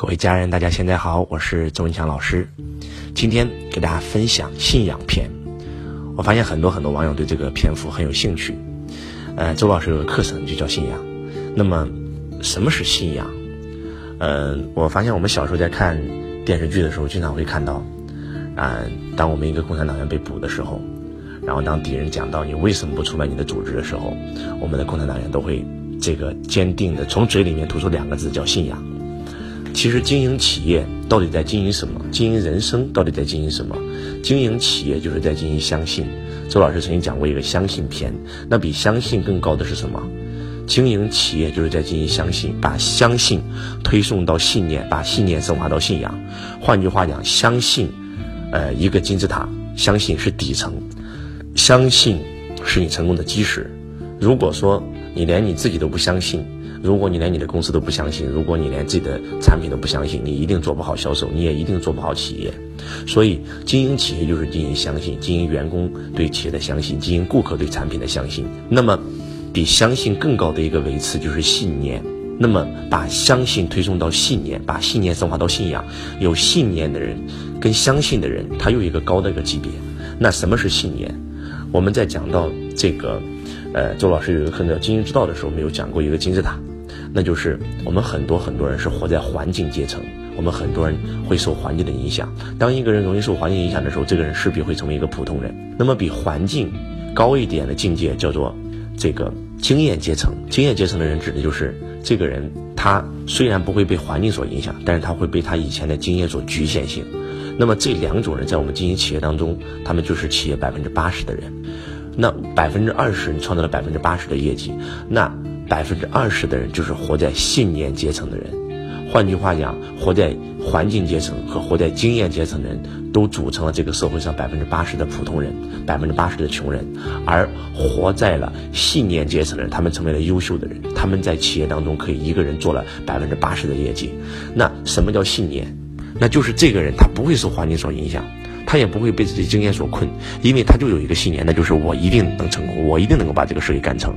各位家人，大家现在好，我是周文强老师。今天给大家分享信仰篇。我发现很多很多网友对这个篇幅很有兴趣。呃，周老师有个课程就叫信仰。那么，什么是信仰？呃，我发现我们小时候在看电视剧的时候，经常会看到，啊，当我们一个共产党员被捕的时候，然后当敌人讲到你为什么不出卖你的组织的时候，我们的共产党员都会这个坚定的从嘴里面吐出两个字，叫信仰。其实经营企业到底在经营什么？经营人生到底在经营什么？经营企业就是在经营相信。周老师曾经讲过一个相信篇，那比相信更高的是什么？经营企业就是在经营相信，把相信推送到信念，把信念升华到信仰。换句话讲，相信，呃，一个金字塔，相信是底层，相信是你成功的基石。如果说你连你自己都不相信，如果你连你的公司都不相信，如果你连自己的产品都不相信，你一定做不好销售，你也一定做不好企业。所以，经营企业就是经营相信，经营员工对企业的相信，经营顾客对产品的相信。那么，比相信更高的一个维次就是信念。那么，把相信推送到信念，把信念升华到信仰。有信念的人跟相信的人，他有一个高的一个级别。那什么是信念？我们在讲到这个，呃，周老师有一个课叫《经营之道》的时候，没有讲过一个金字塔。那就是我们很多很多人是活在环境阶层，我们很多人会受环境的影响。当一个人容易受环境影响的时候，这个人势必会成为一个普通人。那么比环境高一点的境界叫做这个经验阶层。经验阶层的人指的就是这个人，他虽然不会被环境所影响，但是他会被他以前的经验所局限性。那么这两种人在我们经营企业当中，他们就是企业百分之八十的人。那百分之二十你创造了百分之八十的业绩，那。百分之二十的人就是活在信念阶层的人，换句话讲，活在环境阶层和活在经验阶层的人都组成了这个社会上百分之八十的普通人，百分之八十的穷人。而活在了信念阶层的人，他们成为了优秀的人，他们在企业当中可以一个人做了百分之八十的业绩。那什么叫信念？那就是这个人他不会受环境所影响，他也不会被自己经验所困，因为他就有一个信念，那就是我一定能成功，我一定能够把这个事给干成。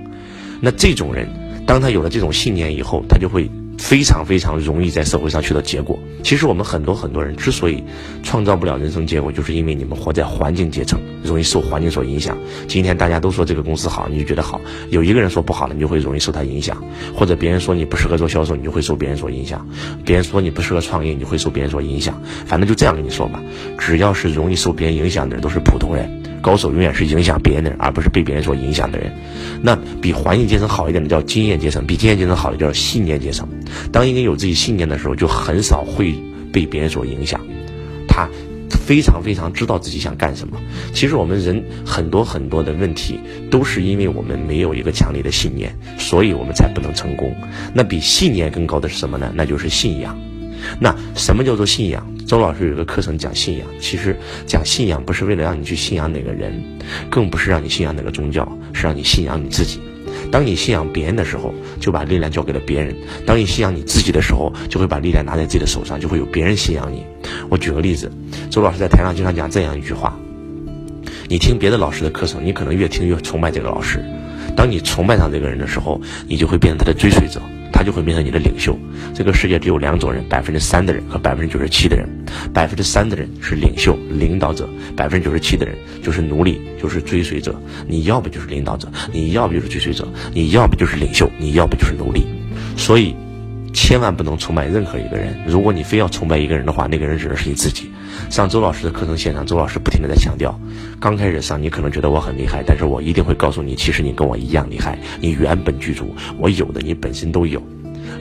那这种人，当他有了这种信念以后，他就会非常非常容易在社会上取得结果。其实我们很多很多人之所以创造不了人生结果，就是因为你们活在环境阶层，容易受环境所影响。今天大家都说这个公司好，你就觉得好；有一个人说不好了，你就会容易受他影响；或者别人说你不适合做销售，你就会受别人所影响；别人说你不适合创业，你会受别人所影响。反正就这样跟你说吧，只要是容易受别人影响的人，都是普通人。高手永远是影响别人的人，而不是被别人所影响的人。那比环境阶层好一点的叫经验阶层，比经验阶层好的叫信念阶层。当一个人有自己信念的时候，就很少会被别人所影响。他非常非常知道自己想干什么。其实我们人很多很多的问题，都是因为我们没有一个强烈的信念，所以我们才不能成功。那比信念更高的是什么呢？那就是信仰。那什么叫做信仰？周老师有个课程讲信仰，其实讲信仰不是为了让你去信仰哪个人，更不是让你信仰哪个宗教，是让你信仰你自己。当你信仰别人的时候，就把力量交给了别人；当你信仰你自己的时候，就会把力量拿在自己的手上，就会有别人信仰你。我举个例子，周老师在台上经常讲这样一句话：你听别的老师的课程，你可能越听越崇拜这个老师；当你崇拜上这个人的时候，你就会变成他的追随者。他就会变成你的领袖。这个世界只有两种人：百分之三的人和百分之九十七的人。百分之三的人是领袖、领导者；百分之九十七的人就是奴隶，就是追随者。你要不就是领导者，你要不就是追随者，你要不就是领袖，你要不就是奴隶。所以。千万不能崇拜任何一个人。如果你非要崇拜一个人的话，那个人指的是你自己。上周老师的课程现场，周老师不停的在强调：刚开始上，你可能觉得我很厉害，但是我一定会告诉你，其实你跟我一样厉害。你原本具足，我有的你本身都有，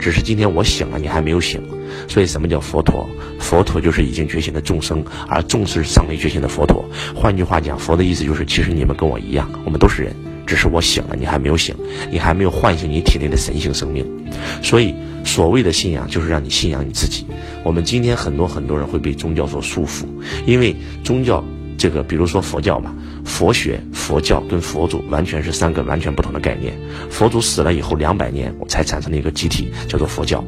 只是今天我醒了，你还没有醒。所以什么叫佛陀？佛陀就是已经觉醒的众生，而众是尚未觉醒的佛陀。换句话讲，佛的意思就是，其实你们跟我一样，我们都是人。只是我醒了，你还没有醒，你还没有唤醒你体内的神性生命，所以所谓的信仰就是让你信仰你自己。我们今天很多很多人会被宗教所束缚，因为宗教。这个，比如说佛教吧，佛学、佛教跟佛祖完全是三个完全不同的概念。佛祖死了以后两百年，才产生了一个集体，叫做佛教。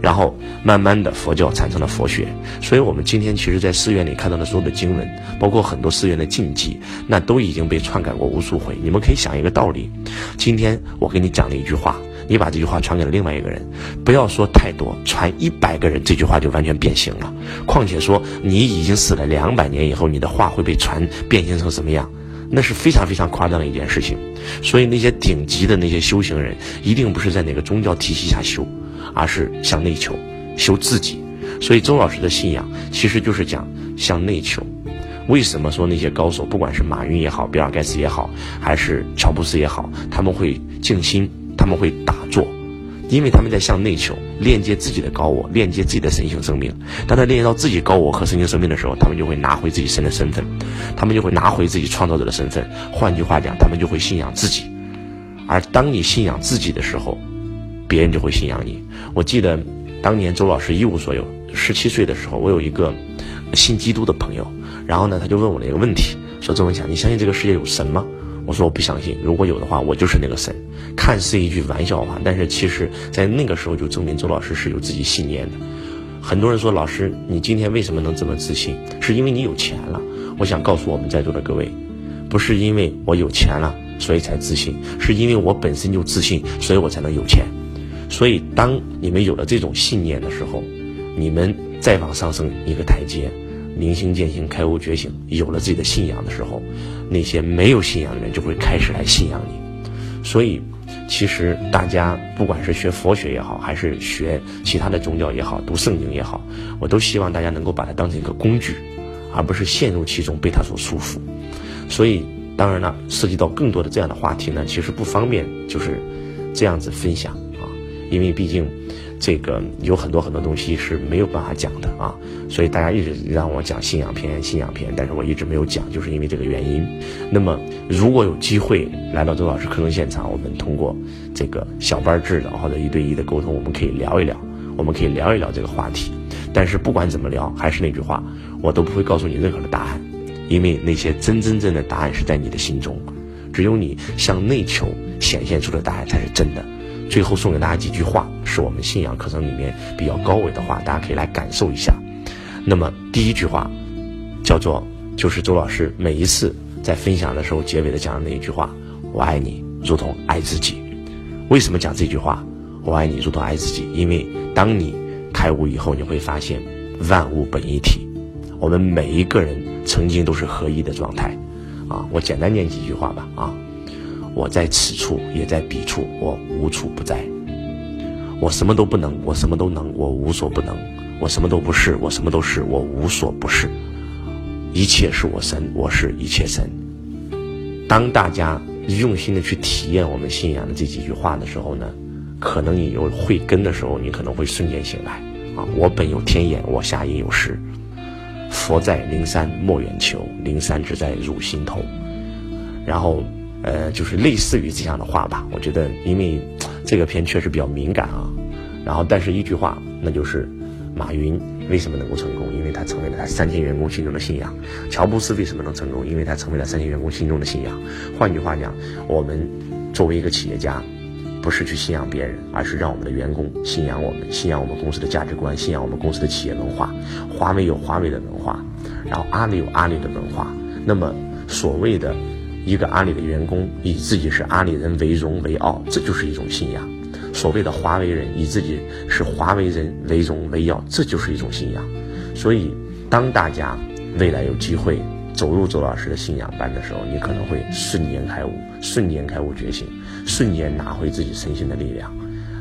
然后慢慢的，佛教产生了佛学。所以，我们今天其实，在寺院里看到的所有的经文，包括很多寺院的禁忌，那都已经被篡改过无数回。你们可以想一个道理：今天我给你讲了一句话，你把这句话传给了另外一个人，不要说太多，传一百个人，这句话就完全变形了。况且说你已经死了两百年以后，你的话会被传变形成什么样？那是非常非常夸张的一件事情。所以那些顶级的那些修行人，一定不是在哪个宗教体系下修，而是向内求，修自己。所以周老师的信仰其实就是讲向内求。为什么说那些高手，不管是马云也好，比尔盖茨也好，还是乔布斯也好，他们会静心，他们会打坐，因为他们在向内求，链接自己的高我，链接自己的神性生命。当他链接到自己高我和神性生命的时候，他们就会拿回自己神的身份，他们就会拿回自己创造者的身份。换句话讲，他们就会信仰自己。而当你信仰自己的时候，别人就会信仰你。我记得当年周老师一无所有，十七岁的时候，我有一个信基督的朋友。然后呢，他就问我了一个问题，说：“周文强，你相信这个世界有神吗？”我说：“我不相信。如果有的话，我就是那个神。”看似一句玩笑话，但是其实在那个时候就证明周老师是有自己信念的。很多人说：“老师，你今天为什么能这么自信？是因为你有钱了？”我想告诉我们在座的各位，不是因为我有钱了所以才自信，是因为我本身就自信，所以我才能有钱。所以当你们有了这种信念的时候，你们再往上升一个台阶。明心见性，开悟觉醒，有了自己的信仰的时候，那些没有信仰的人就会开始来信仰你。所以，其实大家不管是学佛学也好，还是学其他的宗教也好，读圣经也好，我都希望大家能够把它当成一个工具，而不是陷入其中被它所束缚。所以，当然了，涉及到更多的这样的话题呢，其实不方便就是这样子分享啊，因为毕竟。这个有很多很多东西是没有办法讲的啊，所以大家一直让我讲信仰篇、信仰篇，但是我一直没有讲，就是因为这个原因。那么，如果有机会来到周老师课程现场，我们通过这个小班制的或者一对一的沟通，我们可以聊一聊，我们可以聊一聊这个话题。但是不管怎么聊，还是那句话，我都不会告诉你任何的答案，因为那些真真正的答案是在你的心中，只有你向内求，显现出的答案才是真的。最后送给大家几句话，是我们信仰课程里面比较高维的话，大家可以来感受一下。那么第一句话，叫做就是周老师每一次在分享的时候结尾的讲的那一句话：“我爱你如同爱自己。”为什么讲这句话？我爱你如同爱自己，因为当你开悟以后，你会发现万物本一体，我们每一个人曾经都是合一的状态。啊，我简单念几句话吧。啊。我在此处，也在彼处，我无处不在。我什么都不能，我什么都能，我无所不能。我什么都不是，我什么都是，我无所不是。一切是我神，我是一切神。当大家用心的去体验我们信仰的这几句话的时候呢，可能你有慧根的时候，你可能会瞬间醒来。啊，我本有天眼，我下应有识。佛在灵山莫远求，灵山只在汝心头。然后。呃，就是类似于这样的话吧。我觉得，因为这个片确实比较敏感啊。然后，但是一句话，那就是马云为什么能够成功？因为他成为了他三千员工心中的信仰。乔布斯为什么能成功？因为他成为了三千员工心中的信仰。换句话讲，我们作为一个企业家，不是去信仰别人，而是让我们的员工信仰我们，信仰我们公司的价值观，信仰我们公司的企业文化。华为有华为的文化，然后阿里有阿里的文化。那么，所谓的。一个阿里的员工以自己是阿里人为荣为傲，这就是一种信仰；所谓的华为人以自己是华为人为荣为傲，这就是一种信仰。所以，当大家未来有机会走入周老师的信仰班的时候，你可能会瞬间开悟，瞬间开悟觉醒，瞬间拿回自己身心的力量。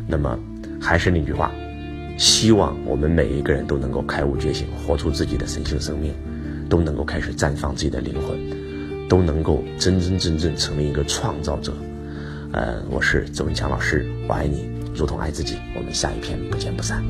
那么，还是那句话，希望我们每一个人都能够开悟觉醒，活出自己的神性生命，都能够开始绽放自己的灵魂。都能够真真正正成为一个创造者，呃，我是周文强老师，我爱你，如同爱自己。我们下一篇不见不散。